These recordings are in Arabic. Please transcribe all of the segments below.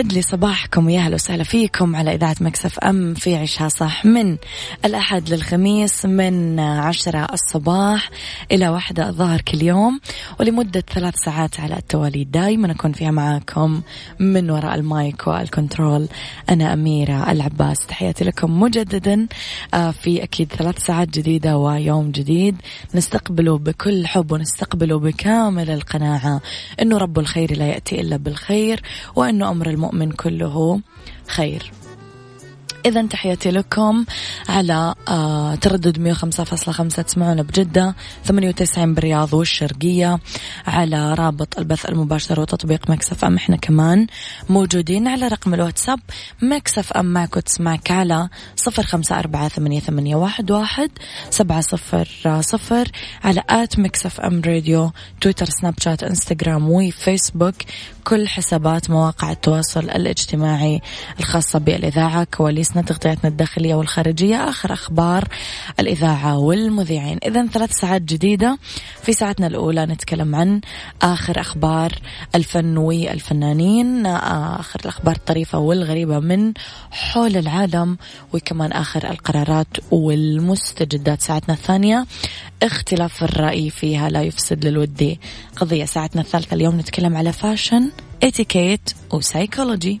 يسعد لي صباحكم ويا أهلا وسهلا فيكم على إذاعة Mix FM في عيشها صح من الأحد للخميس من عشرة الصباح إلى واحدة الظهر كل يوم ولمدة ثلاث ساعات على التوالي دائما أكون فيها معاكم من وراء ال mic وال control. أنا أميرة العباس. تحياتي لكم مجددا آه، في أكيد ثلاث ساعات جديدة ويوم جديد. نستقبله بكل حب ونستقبله بكامل القناعة إنه رب الخير لا يأتي إلا بالخير وإنه أمر المؤمن كله خير. إذا تحياتي لكم على آه تردد 105.5 تسمعونا بجدة 98 بالرياض والشرقية على رابط البث المباشر وتطبيق Mix FM. إحنا كمان موجودين على رقم الواتساب Mix FM معك وتسمعك على 0548811700 على at Mix FM Radio تويتر سناب شات إنستغرام وفيسبوك. كل حسابات مواقع التواصل الاجتماعي الخاصة بالإذاعة كواليسنا تغطياتنا الداخلية والخارجية. آخر أخبار الإذاعة والمذيعين. إذا ثلاث ساعات جديدة. في ساعتنا الأولى نتكلم عن آخر أخبار الفن والفنانين. آخر الأخبار الطريفة والغريبة من حول العالم وكمان آخر القرارات والمستجدات. ساعتنا الثانية اختلاف الرأي فيها لا يفسد للود قضية ساعتنا الثالثة اليوم نتكلم على fashion etiquette و psychology.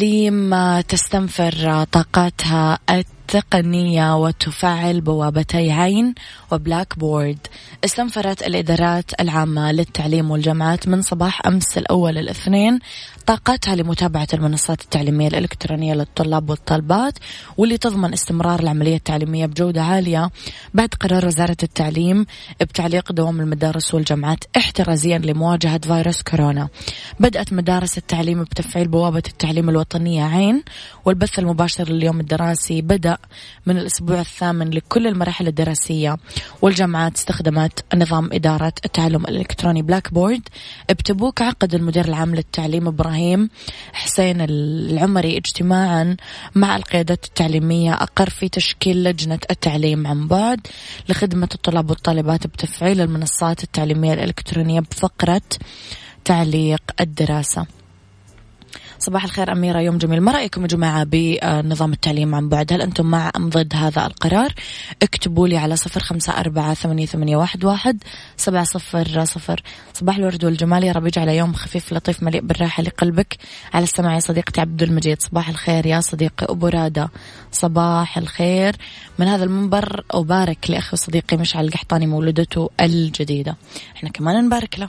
التعليم تستنفر طاقاتها التقنية وتفعل بوابتي عين وبلاك بورد استنفرت الإدارات العامة للتعليم والجامعات من صباح أمس الأول الاثنين طاقتها لمتابعة المنصات التعليمية الإلكترونية للطلاب والطالبات واللي تضمن استمرار العملية التعليمية بجودة عالية. بعد قرار وزارة التعليم بتعليق دوام المدارس والجامعات احترازيا لمواجهة فيروس كورونا. بدأت مدارس التعليم بتفعيل بوابة التعليم الوطنية عين والبث المباشر لليوم الدراسي بدأ من الأسبوع الثامن لكل المراحل الدراسية. والجامعات استخدمت نظام إدارة التعلم الإلكتروني Blackboard بتبوك عقد المدير العام للتعليم إبراهيم حسين العمري اجتماعا مع القيادات التعليمية أقر في تشكيل لجنة التعليم عن بعد لخدمة الطلاب والطالبات بتفعيل المنصات التعليمية الإلكترونية بفقرة تعليق الدراسة. صباح الخير أميرة يوم جميل. ما رأيكم يا جماعة بنظام التعليم عن بعد؟ هل أنتم مع أم ضد هذا القرار؟ اكتبوا لي على صفر خمسة أربعة ثمانية, ثمانية واحد, واحد سبعة صفر صفر. صباح الورد والجمال. يا رب يجعل يوم خفيف لطيف مليء بالراحة لقلبك. على السماع يا صديقتي عبد المجيد. صباح الخير يا صديقي أبو رادة. صباح الخير. من هذا المنبر أبارك لأخي وصديقي مشعل القحطاني مولدته الجديدة. إحنا كمان نبارك له.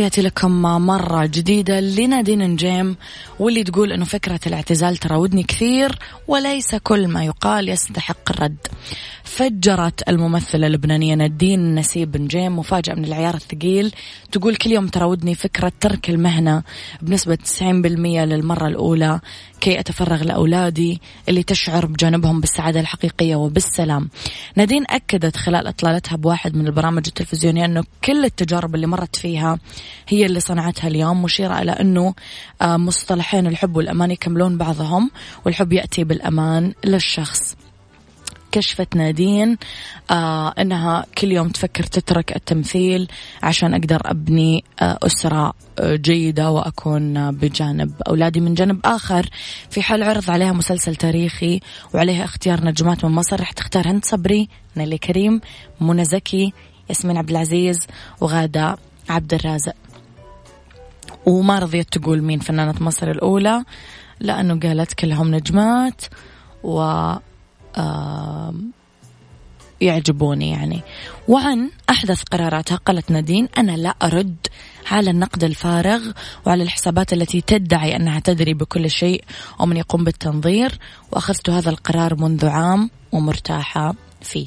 تحياتي لكم مرة جديدة لنادين نجيم واللي تقول إنه فكرة الاعتزال تراودني كثير وليس كل ما يقال يستحق الرد. فجرت الممثلة اللبنانية نادين نسيب نجيم مفاجأة من العيار الثقيل تقول كل يوم تراودني فكرة ترك المهنة بنسبة 90% للمرة الأولى كي أتفرغ لأولادي اللي تشعر بجانبهم بالسعادة الحقيقية وبالسلام نادين أكدت خلال إطلالتها بواحد من البرامج التلفزيونية أنه كل التجارب اللي مرت فيها هي اللي صنعتها اليوم مشيرة إلى أنه آه، مصطلحين الحب والأمان يكملون بعضهم والحب يأتي بالأمان للشخص. كشفت نادين آه إنها كل يوم تفكر تترك التمثيل عشان أقدر أبني آه أسرة آه جيدة وأكون بجانب أولادي من جانب آخر. في حال عرض عليها مسلسل تاريخي وعليها اختيار نجمات من مصر رح تختار هند صبري نيلي كريم منى زكي ياسمين عبد العزيز وغادة عبد الرازق. وما رضيت تقول مين فنانة مصر الأولى لأنه قالت كلهم نجمات و يعجبوني يعني. وعن أحدث قراراتها قالت نادين أنا لا أرد على النقد الفارغ وعلى الحسابات التي تدعي أنها تدري بكل شيء ومن يقوم بالتنظير وأخذت هذا القرار منذ عام ومرتاحة فيه.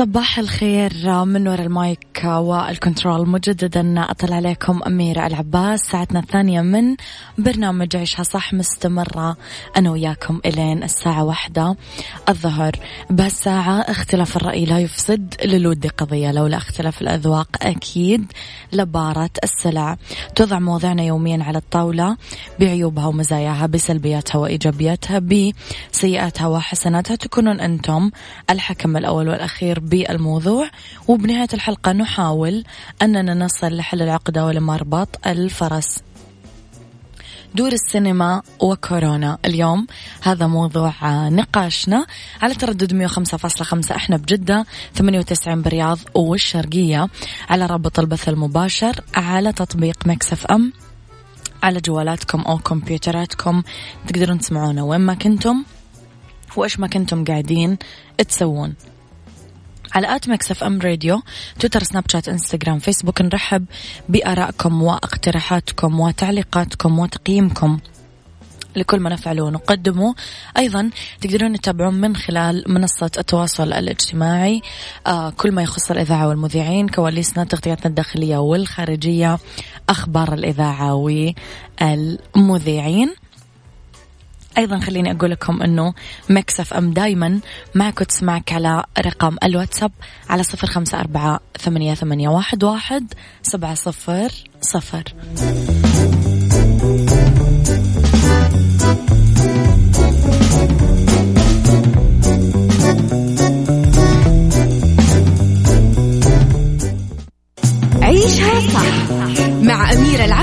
صباح الخير من وراء ال mic وال control. مجددا أطلع عليكم أميرة العباس. ساعتنا الثانية من برنامج عيشها صح مستمرة. أنا وياكم إلين الساعة واحدة الظهر. بهالساعة اختلاف الرأي لا يفسد للود قضية لولا اختلاف الأذواق أكيد لبارة السلع. توضع مواضيعنا يوميا على الطاولة بعيوبها ومزاياها بسلبياتها وإيجابياتها بسيئاتها وحسناتها. تكونون أنتم الحكم الأول والأخير بالموضوع. وبنهاية الحلقة نحاول أننا نصل لحل العقدة ولمربط الفرس. دور السينما وكورونا. اليوم هذا موضوع نقاشنا على تردد 105.5 أحنا بجدة 98 برياض والشرقية. على رابط البث المباشر على تطبيق مكسف إم. على جوالاتكم أو كمبيوتراتكم تقدرون تسمعونا وين ما كنتم وإيش ما كنتم قاعدين تسوون. على at FM Radio تويتر سناب شات إنستغرام فيسبوك. نرحب بآرائكم واقتراحاتكم وتعليقاتكم وتقييمكم لكل ما نفعله ونقدمه. أيضا تقدرون تتابعون من خلال منصة التواصل الاجتماعي آه كل ما يخص الإذاعة والمذيعين كواليسنا تغطياتنا الداخلية والخارجية أخبار الإذاعة والمذيعين. أيضا خليني أقول لكم إنه مكسف أم دايما معك تسمعك على رقم الواتساب على صفر خمسة أربعة ثمانية, ثمانية واحد, واحد سبعة صفر صفر.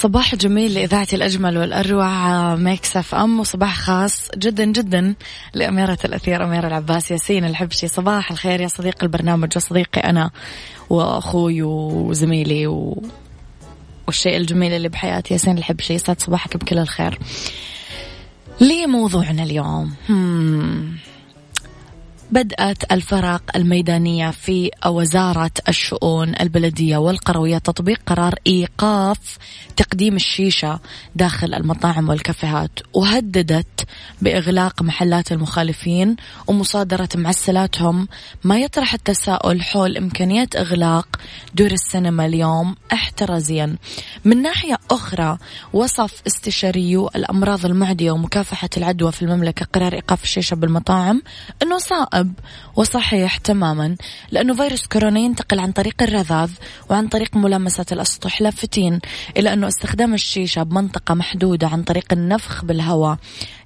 صباح جميل لإذاعتي الأجمل والأروع Mix FM وصباح خاص جدا جدا لأميرة الأثير أميرة العباس ياسين الحبشي. صباح الخير يا صديق البرنامج وصديقي أنا وأخوي وزميلي و... والشيء الجميل اللي بحياتي ياسين الحبشي. يسعد صباحك بكل الخير. لي موضوعنا اليوم. هم. بدأت الفرق الميدانية في وزارة الشؤون البلدية والقروية تطبيق قرار إيقاف تقديم الشيشة داخل المطاعم والكافيهات وهددت بإغلاق محلات المخالفين ومصادرة معسلاتهم ما يطرح التساؤل حول إمكانية إغلاق دور السينما اليوم احترازيا. من ناحية أخرى وصف استشاريو الأمراض المعدية ومكافحة العدوى في المملكة قرار إيقاف الشيشة بالمطاعم أنه صائب صائب وصحيح تماما لأنه فيروس كورونا ينتقل عن طريق الرذاذ وعن طريق ملامسة الأسطح لافتين إلى أنه استخدام الشيشة بمنطقة محدودة عن طريق النفخ بالهواء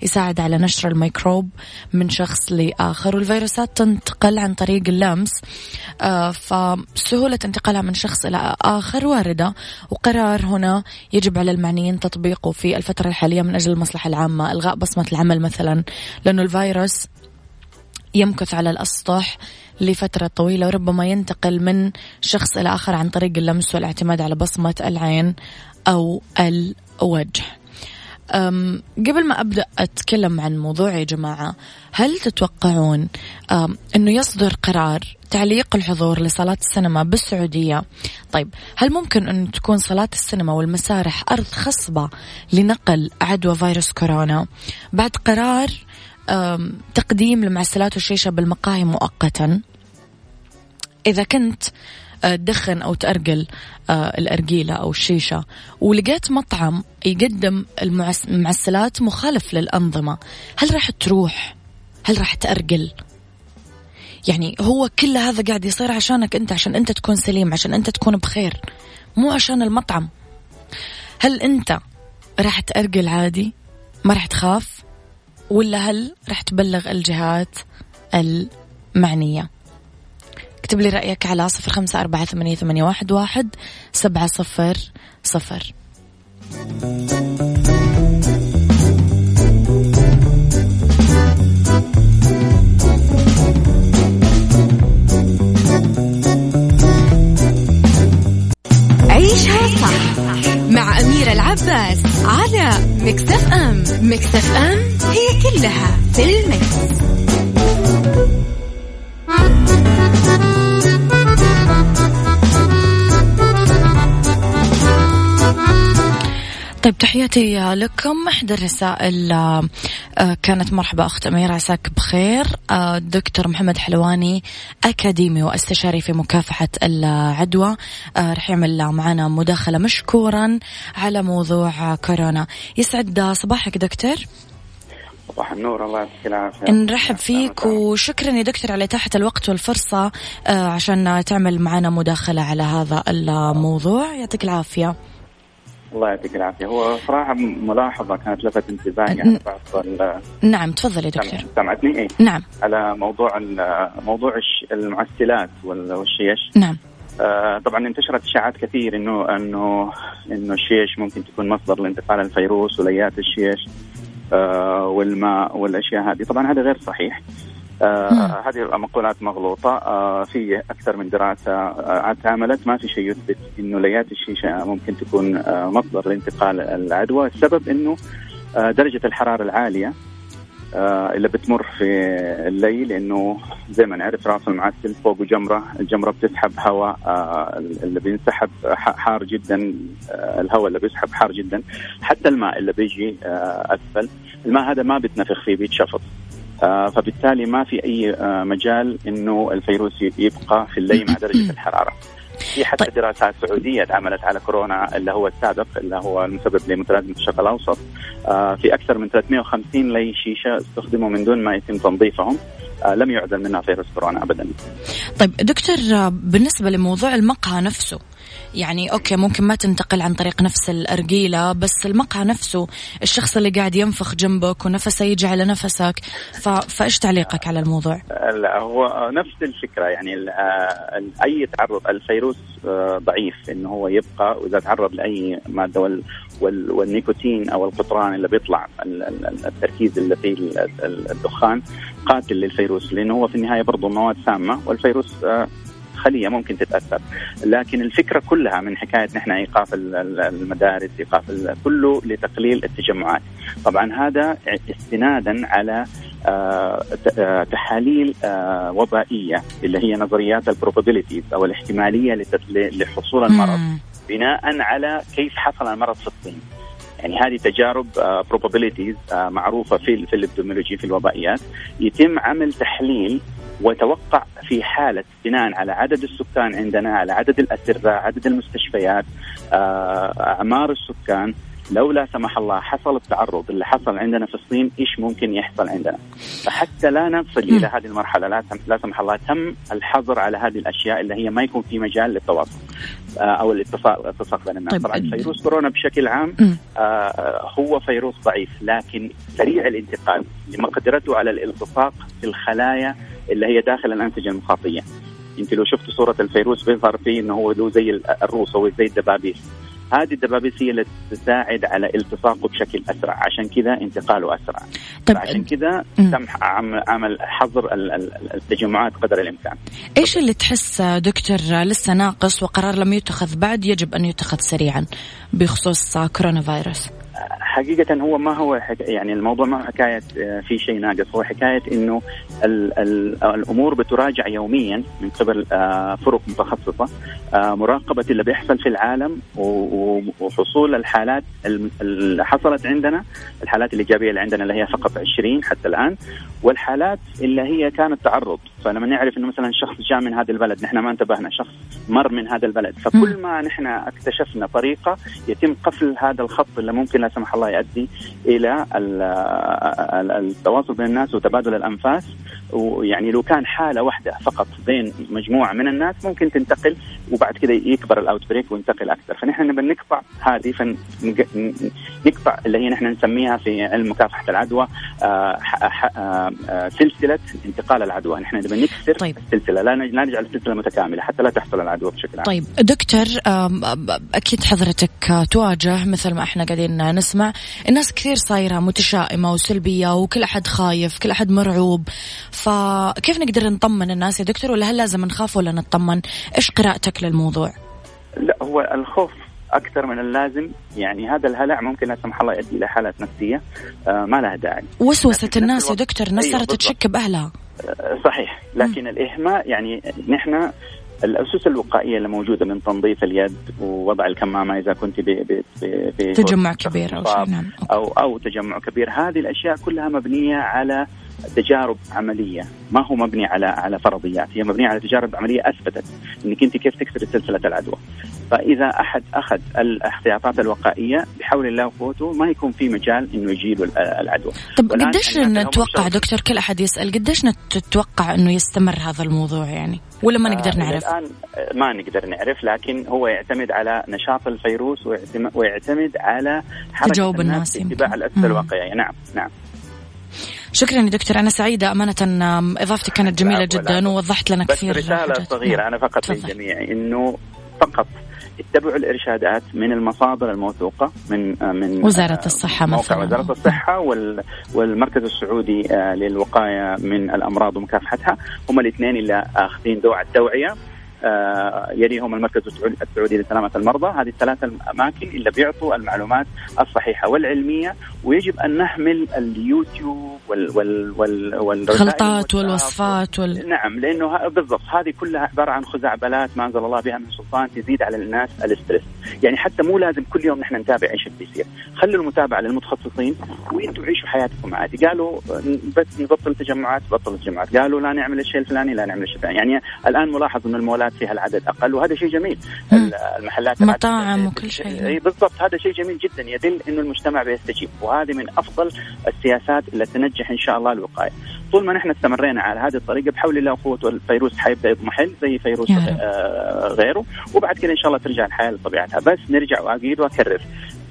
يساعد على نشر الميكروب من شخص لآخر والفيروسات تنتقل عن طريق اللمس آه فسهولة انتقالها من شخص إلى آخر واردة وقرار هنا يجب على المعنيين تطبيقه في الفترة الحالية من أجل المصلحة العامة إلغاء بصمة العمل مثلا لأنه الفيروس يمكث على الأسطح لفترة طويلة وربما ينتقل من شخص إلى آخر عن طريق اللمس والاعتماد على بصمة العين أو الوجه. قبل ما أبدأ أتكلم عن موضوع يا جماعة هل تتوقعون أنه يصدر قرار تعليق الحضور لصلاة السينما بالسعودية؟ طيب هل ممكن أن تكون صلاة السينما والمسارح أرض خصبة لنقل عدوى فيروس كورونا؟ بعد قرار تقديم المعسلات والشيشة بالمقاهي مؤقتا إذا كنت آه، تدخن أو تأرجل آه، الأرجيلة أو الشيشة ولقيت مطعم يقدم المعسلات مخالف للأنظمة هل راح تروح؟ هل راح تأرجل؟ يعني هو كل هذا قاعد يصير عشانك أنت عشان أنت تكون سليم عشان أنت تكون بخير مو عشان المطعم هل أنت راح تأرجل عادي ما راح تخاف ولا هل راح تبلغ الجهات المعنية؟ اكتب لي رأيك على صفر خمسة أربعة ثمانية, واحد سبعة صفر صفر. أميرة العباس على مكتف أم مكتف أم هي كلها في المكس. طيب تحياتي لكم. إحدى الرسائل آه، كانت مرحبا أخت أميرة عساك بخير. آه، دكتور محمد حلواني أكاديمي وأستشاري في مكافحة العدوى. آه، رح يعمل معنا مداخلة مشكورا على موضوع كورونا. يسعد صباحك دكتور. صباح النور الله يعطيك العافية. نرحب فيك وشكرا يا دكتور على إتاحة الوقت والفرصة عشان تعمل معنا مداخلة على هذا الموضوع. يعطيك العافية. الله يعطيك العافية. هو صراحة ملاحظة كانت لفت انتباهي يعني بعض نعم تفضل يا دكتور سمعتني؟ اي نعم. على موضوع موضوع المعسلات والشيش. نعم. آه طبعا انتشرت اشاعات كثير انه انه إنه الشيش ممكن تكون مصدر لانتقال الفيروس وليات الشيش آه والماء والأشياء هذه. طبعا هذا غير صحيح. آه هذه مقولات مغلوطة. آه في أكثر من دراسة آه عملت ما في شيء يثبت إنه ليات الشيشة ممكن تكون آه مصدر لانتقال العدوى. السبب إنه آه درجة الحرارة العالية آه اللي بتمر في الليل. إنه زي ما نعرف رأس المعسل فوقه جمرة، الجمرة بتسحب هواء آه اللي بينسحب حار جدا. آه الهواء اللي بيسحب حار جدا، حتى الماء اللي بيجي آه أسفل، الماء هذا ما بتنفخ فيه بيتشفط. فبالتالي ما في أي آه مجال إنه الفيروس يبقى في الليل مع درجة الحرارة. في حتى طيب. دراسات سعودية اتعملت على كورونا اللي هو السابق اللي هو المسبب لمتلازمه الشرق الأوسط آه في أكثر من 350 لي شيشة استخدموا من دون ما يتم تنظيفهم آه لم يعزل منها فيروس كورونا ابدا. طيب دكتور بالنسبة لموضوع المقهى نفسه يعني أوكي ممكن ما تنتقل عن طريق نفس الأرجيلة بس المقهى نفسه الشخص اللي قاعد ينفخ جنبك ونفسه يجي على نفسك. فإيش تعليقك على الموضوع؟ لا هو نفس الفكرة يعني أي تعرض الفيروس آه، ضعيف إنه هو يبقى وإذا تعرض لأي مادة وال... وال... والنيكوتين أو القطران اللي بيطلع التركيز اللي فيه الدخان قاتل للفيروس لأنه هو في النهاية برضه مواد سامة والفيروس آه، خليه ممكن تتأثر. لكن الفكرة كلها من حكاية نحن إيقاف المدارس إيقاف كله لتقليل التجمعات. طبعا هذا استنادا على آه، آه، تحاليل آه، وبائيه اللي هي نظريات البروبابيلتيز أو الاحتمالية لحصول المرض. بناء على كيف حصل المرض في الصين يعني هذه تجارب probabilities معروفة في في الابدوميولوجي في الوبائيات يتم عمل تحليل وتوقع في حالة بناء على عدد السكان عندنا على عدد الأسرة عدد المستشفيات آه، أعمار السكان لو لا سمح الله حصل التعرض اللي حصل عندنا في الصين إيش ممكن يحصل عندنا؟ فحتى لا نصل إلى هذه المرحلة لا لا سمح الله تم الحظر على هذه الأشياء اللي هي ما يكون في مجال للتواصل آه، أو الاتصال الاتصال بين الناس. طيب. طبعا فيروس كورونا بشكل عام آه هو فيروس ضعيف لكن سريع الانتقال لمقدرته على الالتصاق في الخلايا اللي هي داخل الأنسجة المخاطية. انت لو شفت صورة الفيروس بيظهر فيه إنه هو له زي الروس أو زي الدبابيس. هذه الدبابيس هي اللي تساعد على التصاقه بشكل أسرع. عشان كذا انتقاله أسرع. طيب عشان كذا تم عمل حظر التجمعات قدر الإمكان. إيش اللي تحس دكتور لسه ناقص وقرار لم يتخذ بعد يجب أن يتخذ سريعا بخصوص كورونا فيروس؟ حقيقة هو ما هو حك... يعني الموضوع ما هو حكاية آه، في شيء ناقص. هو حكاية إنه ال... ال... الأمور بتراجع يوميا من قبل آه، فرق متخصصة آه، مراقبة اللي بيحصل في العالم وحصول الحالات اللي حصلت عندنا الحالات الإيجابية اللي عندنا اللي هي فقط 20 حتى الآن والحالات اللي هي كانت تعرض. فلما نعرف إنه مثلا شخص جاء من هذا البلد نحن ما انتبهنا شخص مر من هذا البلد. فكل ما نحن اكتشفنا طريقة يتم قفل هذا الخط اللي ممكن لا سمح الله يؤدي إلى التواصل بين الناس وتبادل الأنفاس. ويعني لو كان حالة واحدة فقط بين مجموعة من الناس ممكن تنتقل وبعد كذا يكبر ال outbreak وينتقل أكثر. فنحن نبى نقطع هذه فنقطع اللي هي نحن نسميها في علم مكافحة العدوى آه، آه، سلسلة انتقال العدوى. نحن نبى نكسر طيب. السلسلة. لا نجعل السلسلة متكاملة حتى لا تحصل العدوى بشكل عام. طيب دكتور أكيد حضرتك تواجه مثل ما إحنا قاعدين نسمع. الناس كثير صايرة متشائمة وسلبية وكل أحد خايف كل أحد مرعوب. فكيف نقدر نطمن الناس يا دكتور؟ ولا هل لازم نخاف ولا نطمن؟ إيش قراءتك للموضوع؟ لا هو الخوف أكثر من اللازم. يعني هذا الهلع ممكن لا سمح الله يؤدي إلى حالات نفسية آه ما لها داعي. وسوسة الناس يا دكتور الناس أيوة صارت تشك بأهلها. آه صحيح. لكن م. الاهمال يعني نحن الأسس الوقائية اللي موجودة من تنظيف اليد ووضع الكمامة إذا كنت في تجمع كبير أو شيء. نعم أو أو تجمع كبير. هذه الأشياء كلها مبنية على تجارب عملية. ما هو مبني على على فرضيات هي مبنية على تجارب عملية أثبتت إنك أنت كيف تكسر سلسله العدوى. فإذا أحد أخذ الاحتياطات الوقائية بحول الله وقوته ما يكون في مجال إنه يجيله العدوى. طب قديش نتوقع دكتور كل أحد يسأل قديش نتوقع إنه يستمر هذا الموضوع يعني؟ ولا ما نقدر آه، نعرف؟ الآن ما نقدر نعرف لكن هو يعتمد على نشاط الفيروس ويعتمد على حركة تجاوب الناس, الناس اتباع الأسس الواقعية. نعم نعم. شكرا يا دكتور. أنا سعيدة أمانة. إضافتك كانت جميلة جدا ووضحت لنا كثير رسالة صغيرة نعم. أنا فقط للجميع إنه فقط اتبعوا الإرشادات من المصادر الموثوقة من من وزارة الصحة موقع مثلا. وزارة الصحة والمركز السعودي آه، للوقاية من الأمراض ومكافحتها. هم الاثنين اللي آخذين دواء التوعية. آه، يليهم المركز السعودي لسلامة المرضى. هذه الثلاثة الأماكن اللي بيعطوا المعلومات الصحيحة والعلمية. ويجب أن نحمل اليوتيوب وال وال وال والخلطات والوصفات وال... نعم لأنه بالضبط هذه كلها عبارة عن خزعبلات ما أنزل الله بها من سلطان تزيد على الناس الاسترس يعني حتى مو لازم كل يوم نحن نتابع إيش بيصير. خلوا المتابعة للمتخصصين وأنتم عيشوا حياتكم عادي. قالوا بس نبطل تجمعات بطل التجمعات. قالوا لا نعمل الشيء الفلاني لا نعمل الشيء الفلاني. يعني الآن ملاحظ أن المولات فيها العدد أقل وهذا شيء جميل. المحلات مطاعم وكل شيء. إي بالضبط. هذا شيء جميل جدا. يدل إنه المجتمع بيستجيب. وهذه من أفضل السياسات اللي تنجح إن شاء الله الوقاية. طول ما نحن استمرينا على هذه الطريقة بحول الله وقوته الفيروس حيبدأ يضمحل زي فيروس آه غيره. وبعد كده إن شاء الله ترجع الحياة لطبيعتها. بس نرجع واعيد وأكرر.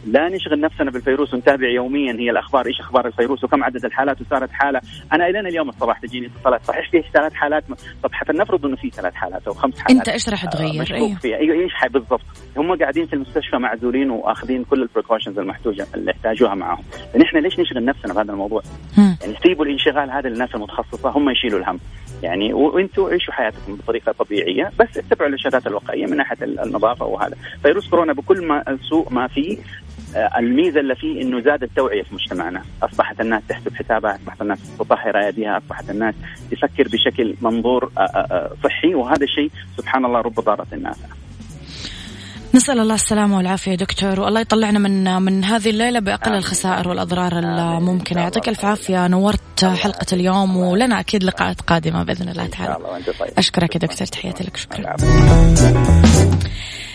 لا نشغل نفسنا بالفيروس ونتابع يوميا. هي الأخبار إيش أخبار الفيروس وكم عدد الحالات وصارت حالة. أنا إلى اليوم الصباح تجيني اتصالات. صحيح في ثلاث حالات؟ طب حتى نفرض إنه في ثلاث حالات أو خمس حالات. أنت إيش راح تغير؟ أيوه فيها. إيوه إيش بالضبط؟ هم قاعدين في المستشفى معزولين وأخذين كل البريكوشنز المحتوجه اللي يحتاجوها معاهم. نحن ليش نشغل نفسنا بهذا الموضوع؟ هم. يعني سيبوا الانشغال هذا للناس المتخصصة. هم يشيلوا الهم. يعني وأنتم عيشوا حياتكم بطريقة طبيعية. بس اتبعوا الإرشادات الوقائيه من ناحية النظافة وهذا. فيروس كورونا بكل ما سوء ما فيه آه، الميزة اللي فيه إنه زاد التوعية في مجتمعنا، أصبحت الناس تحسب حسابها، أصبحت الناس تطهر ايديها، أصبحت الناس تفكر بشكل منظور آه، آه، صحي. وهذا الشيء سبحان الله رب ضاره الناس. نسأل الله السلامة والعافية دكتور. والله يطلعنا من من هذه الليلة بأقل الخسائر والأضرار الممكنة. يعطيك ألف عافية. نورت حلقة اليوم ولنا أكيد لقاءات قادمة بإذن الله تعالى. طيب. أشكرك يا دكتور. تحياتي لك. شكرا.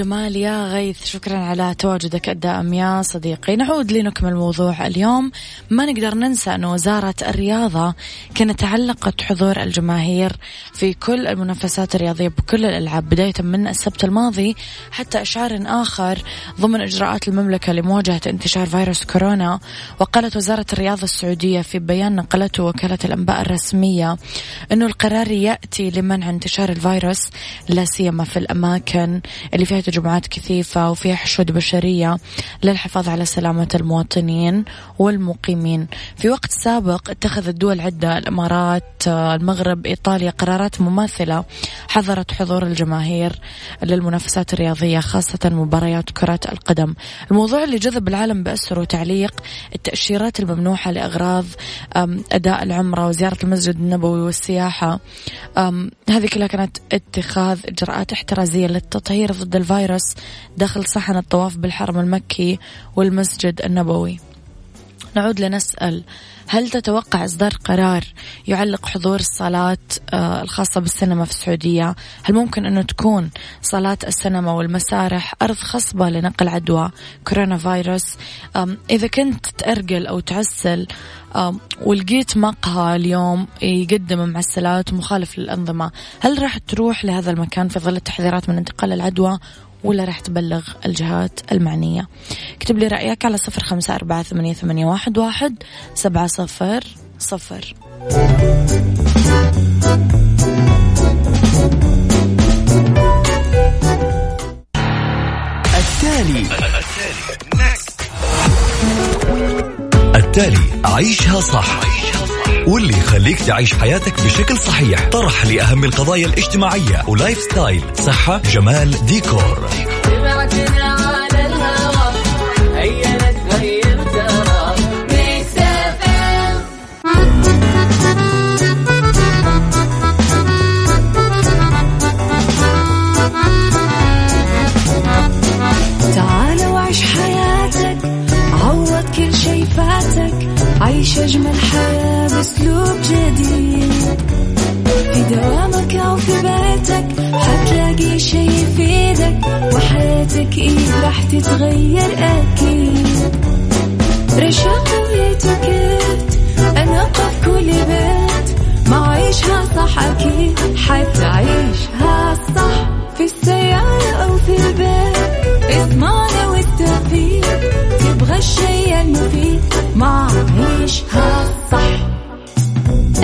والجمال يا غيث شكرا على تواجدك الدائم يا صديقي. نعود لنكمل موضوع اليوم. ما نقدر ننسى أن وزارة الرياضة كانت علقت حضور الجماهير في كل المنافسات الرياضية بكل الألعاب بداية من السبت الماضي حتى إشعار آخر ضمن إجراءات المملكة لمواجهة انتشار فيروس كورونا. وقالت وزارة الرياضة السعودية في بيان نقلته وكالة الأنباء الرسمية أنه القرار يأتي لمنع انتشار الفيروس لا سيما في الأماكن اللي فيها تجمعات كثيفة وفيها حشود بشرية للحفاظ على سلامة المواطنين والمقيمين. في وقت سابق اتخذت دول عدة الإمارات المغرب إيطاليا قرارات مماثلة حظرت حضور الجماهير للمنافسات الرياضية خاصة مباريات كرة القدم. الموضوع اللي جذب العالم بأسره وتعليق التأشيرات الممنوحة لأغراض أداء العمرة وزيارة المسجد النبوي والسياحة. هذه كلها كانت اتخاذ إجراءات احترازية للتطهير ضد الفيروس داخل صحن الطواف بالحرم المكي والمسجد النبوي. نعود لنسأل هل تتوقع إصدار قرار يعلق حضور الصلاة الخاصة بالسينما في السعودية؟ هل ممكن أنه تكون صلاة السينما والمسارح أرض خصبة لنقل عدوى كورونا فيروس؟ إذا كنت تأرجل أو تعسل ولقيت مقهى اليوم يقدم معسلات مخالف للأنظمة هل راح تروح لهذا المكان في ظل التحذيرات من انتقال العدوى ولا راح تبلغ الجهات المعنية. اكتب لي رأيك على صفر خمسة أربعة ثمانية, ثمانية واحد, واحد سبعة صفر صفر. التالي. التالي. عيشها صح. واللي يخليك تعيش حياتك بشكل صحيح. طرح لأهم القضايا الاجتماعية و lifestyle صحة جمال ديكور. عيش أجمل حياة. بأسلوب جديد. في دوامك أو في بيتك حتلاقي شي يفيدك وحياتك إيه راح تتغير أكيد. رشاق ويتوكيت أنا قف كل بيت. ما عيشها صح أكيد حتعيشها صح.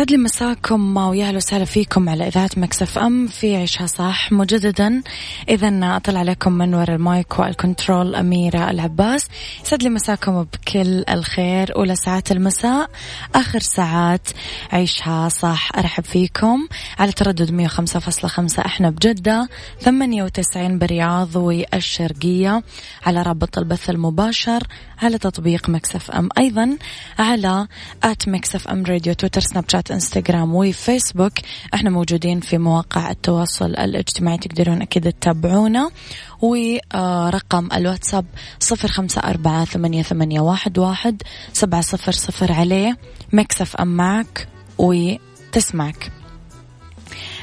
يسعد لي مساكم ويا أهلا وسهلا فيكم على إذاعة Mix FM. في عيشها صح مجددا. اذا أطلع عليكم من وراء ال mic وال control أميرة العباس. يسعد لي مساكم بكل الخير أولى ساعات المساء. آخر ساعات عيشها صح أرحب فيكم. على تردد 105.5 إحنا بجدة. 98 برياض والشرقية. على رابط البث المباشر. على تطبيق Mix FM. أيضا على at Mix FM Radio تويتر سناب شات انستغرام وفيسبوك. إحنا موجودين في مواقع التواصل الاجتماعي تقدرون أكيد تتابعونا. ورقم الواتساب صفر خمسة أربعة ثمانية, ثمانية واحد, واحد سبعة صفر صفر عليه. Mix FM معك وتسمعك.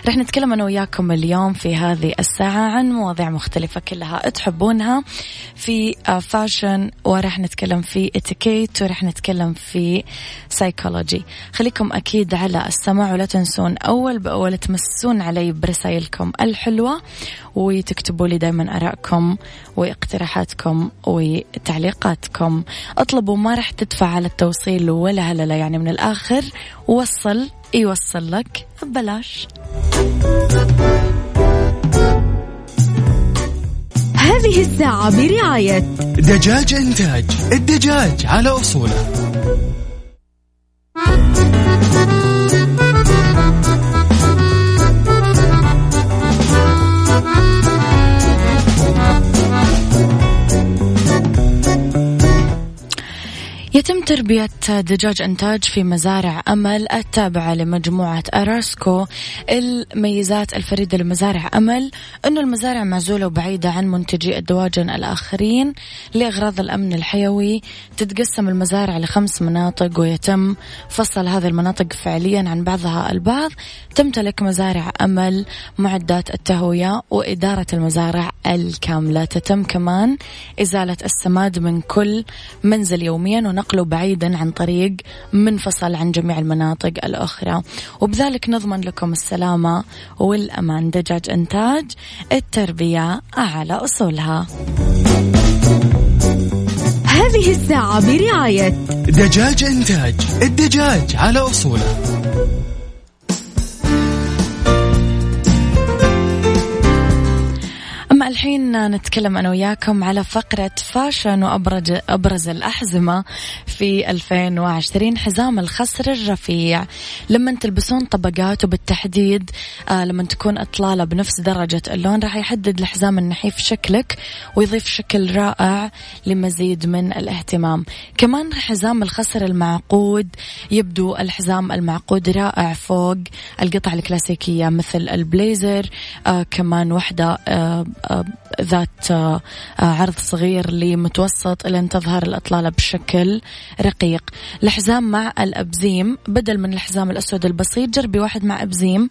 رح نتكلم أنا وياكم اليوم في هذه الساعة عن مواضيع مختلفة كلها تحبونها في fashion ورح نتكلم في اتيكيت ورح نتكلم في سايكولوجي خليكم أكيد على السمع ولا تنسون أول بأول تمسون علي برسائلكم الحلوة وتكتبوا لي دايما أراءكم واقتراحاتكم وتعليقاتكم. اطلبوا ما رح تدفع على التوصيل ولا هلا يعني من الآخر وصل يوصل لك ببلاش. هذه الساعة برعاية دجاج إنتاج الدجاج على أصوله. يتم تربية دجاج إنتاج في مزارع أمل التابعة لمجموعة أراسكو. الميزات الفريدة لمزارع أمل أنه المزارع معزولة وبعيدة عن منتجي الدواجن الآخرين. لأغراض الأمن الحيوي تتقسم المزارع لخمس مناطق ويتم فصل هذه المناطق فعليا عن بعضها البعض. تمتلك مزارع أمل معدات التهوية وإدارة المزارع الكاملة. تتم كمان إزالة السماد من كل منزل يوميا ونقله بعيدا عن طريق منفصل عن جميع المناطق الأخرى. وبذلك نضمن لكم السلامة والأمان. دجاج إنتاج التربية على أصولها. هذه الساعة برعاية دجاج إنتاج الدجاج على أصوله الحين نتكلم أنا وياكم على فقرة فاشن وأبرز أبرز الأحزمة في 2020 حزام الخصر الرفيع. لما تلبسون طبقات وبالتحديد آه لما تكون إطلالة بنفس درجة اللون راح يحدد الحزام النحيف شكلك ويضيف شكل رائع لمزيد من الاهتمام. كمان حزام الخصر المعقود يبدو الحزام المعقود رائع فوق القطع الكلاسيكية مثل البليزر آه كمان وحدة آه آه ذات آه، عرض صغير لمتوسط لين تظهر الأطلالة بشكل رقيق. الحزام مع الأبزيم بدل من الحزام الأسود البسيط جربي واحد مع أبزيم.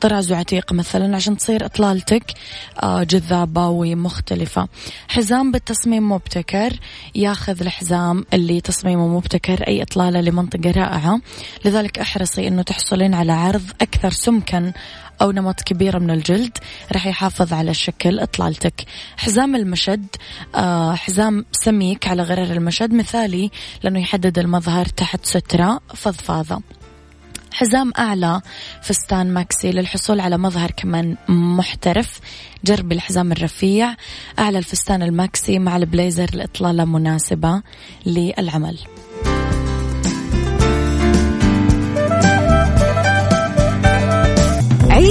طراز عتيق مثلا عشان تصير إطلالتك آه، جذابة ومختلفة. حزام بالتصميم مبتكر. ياخذ الحزام اللي تصميمه مبتكر أي إطلالة لمنطقة رائعة. لذلك أحرصي أنه تحصلين على عرض أكثر سمكا أو نمط كبيرة من الجلد راح يحافظ على شكل إطلالتك حزام المشد آه حزام سميك على غرار المشد مثالي لأنه يحدد المظهر تحت سترة فضفاضة. حزام أعلى فستان ماكسي للحصول على مظهر كمان محترف جربي الحزام الرفيع. أعلى الفستان الماكسي مع البليزر لإطلالة مناسبة للعمل.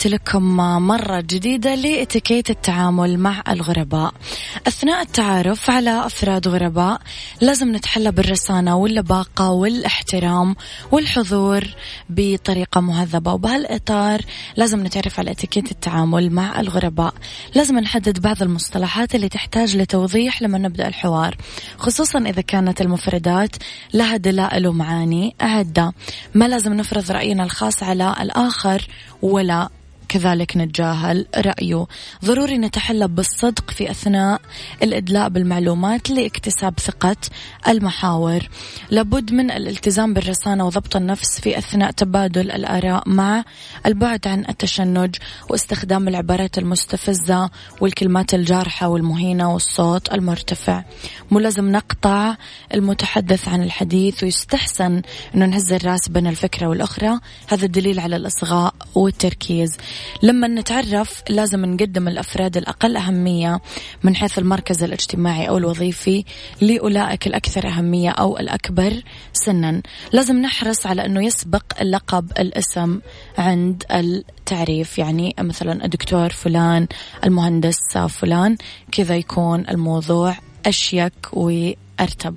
تحياتي لكم مرة جديدة لإتيكيت التعامل مع الغرباء. أثناء التعارف على أفراد غرباء لازم نتحلى بالرصانة واللباقة والإحترام والحضور بطريقة مهذبة. وبهالإطار لازم نتعرف على إتيكيت التعامل مع الغرباء. لازم نحدد بعض المصطلحات اللي تحتاج لتوضيح لما نبدأ الحوار خصوصا إذا كانت المفردات لها دلائل ومعاني عدة ما لازم نفرض رأينا الخاص على الآخر ولا كذلك نتجاهل رأيه. ضروري نتحلى بالصدق في أثناء الإدلاء بالمعلومات لاكتساب ثقة المحاور. لابد من الالتزام بالرصانة وضبط النفس في أثناء تبادل الآراء مع البعد عن التشنج واستخدام العبارات المستفزة والكلمات الجارحة والمهينة والصوت المرتفع. مو لازم نقطع المتحدث عن الحديث ويستحسن أنه نهز الرأس بين الفكرة والأخرى. هذا دليل على الإصغاء والتركيز. لما نتعرف لازم نقدم الأفراد الأقل أهمية من حيث المركز الاجتماعي أو الوظيفي لأولئك الأكثر أهمية أو الأكبر سنا. لازم نحرص على أنه يسبق اللقب الاسم عند التعريف. يعني مثلا الدكتور فلان المهندس فلان كذا يكون الموضوع أشيك وأرتب.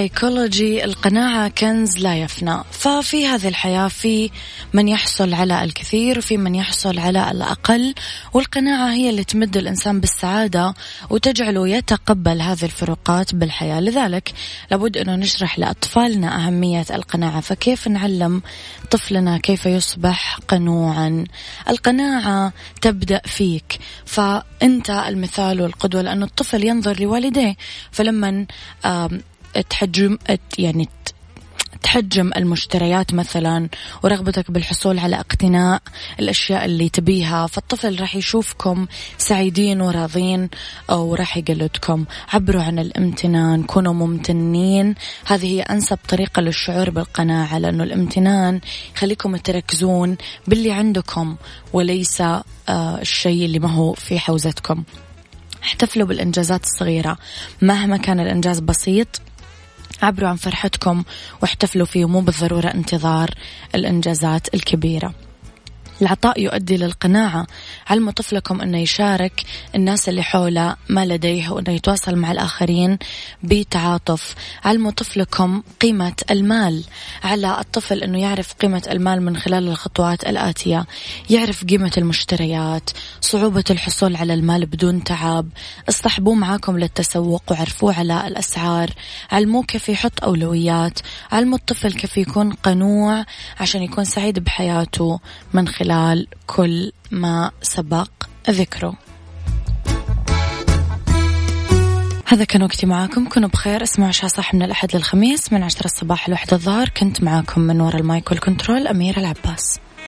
سيكولوجي القناعة كنز لا يفنى. ففي هذه الحياة في من يحصل على الكثير وفي من يحصل على الأقل والقناعة هي اللي تمد الإنسان بالسعادة وتجعله يتقبل هذه الفروقات بالحياة. لذلك لابد أنه نشرح لأطفالنا أهمية القناعة. فكيف نعلم طفلنا كيف يصبح قنوعا؟ القناعة تبدأ فيك. فأنت المثال والقدوة لأن الطفل ينظر لوالديه. فلما تحجم يعني تحجم المشتريات مثلا ورغبتك بالحصول على اقتناء الأشياء اللي تبيها فالطفل راح يشوفكم سعيدين وراضين وراح يقلدكم. عبروا عن الامتنان كونوا ممتنين. هذه هي أنسب طريقة للشعور بالقناعة لأنه الامتنان يخليكم تركزون باللي عندكم وليس آه، الشيء اللي ما هو في حوزتكم. احتفلوا بالإنجازات الصغيرة. مهما كان الإنجاز بسيط عبروا عن فرحتكم واحتفلوا فيه مو بالضرورة انتظار الإنجازات الكبيرة. العطاء يؤدي للقناعة علموا طفلكم أنه يشارك الناس اللي حوله ما لديه وأنه يتواصل مع الآخرين بتعاطف. علموا طفلكم قيمة المال. على الطفل أنه يعرف قيمة المال من خلال الخطوات الآتية. يعرف قيمة المشتريات صعوبة الحصول على المال بدون تعب. اصطحبوه معاكم للتسوق وعرفوه على الأسعار. علموه كيف يحط أولويات. علموا الطفل كيف يكون قنوع عشان يكون سعيد بحياته من خلال خلال كل ما سبق ذكره. هذا كان وقتي معاكم. كونوا بخير. اسمعوا عشاء صح من الأحد للخميس من عشرة الصباح لوحدة الظهر. كنت معاكم من وراء المايك والكنترول أميرة العباس.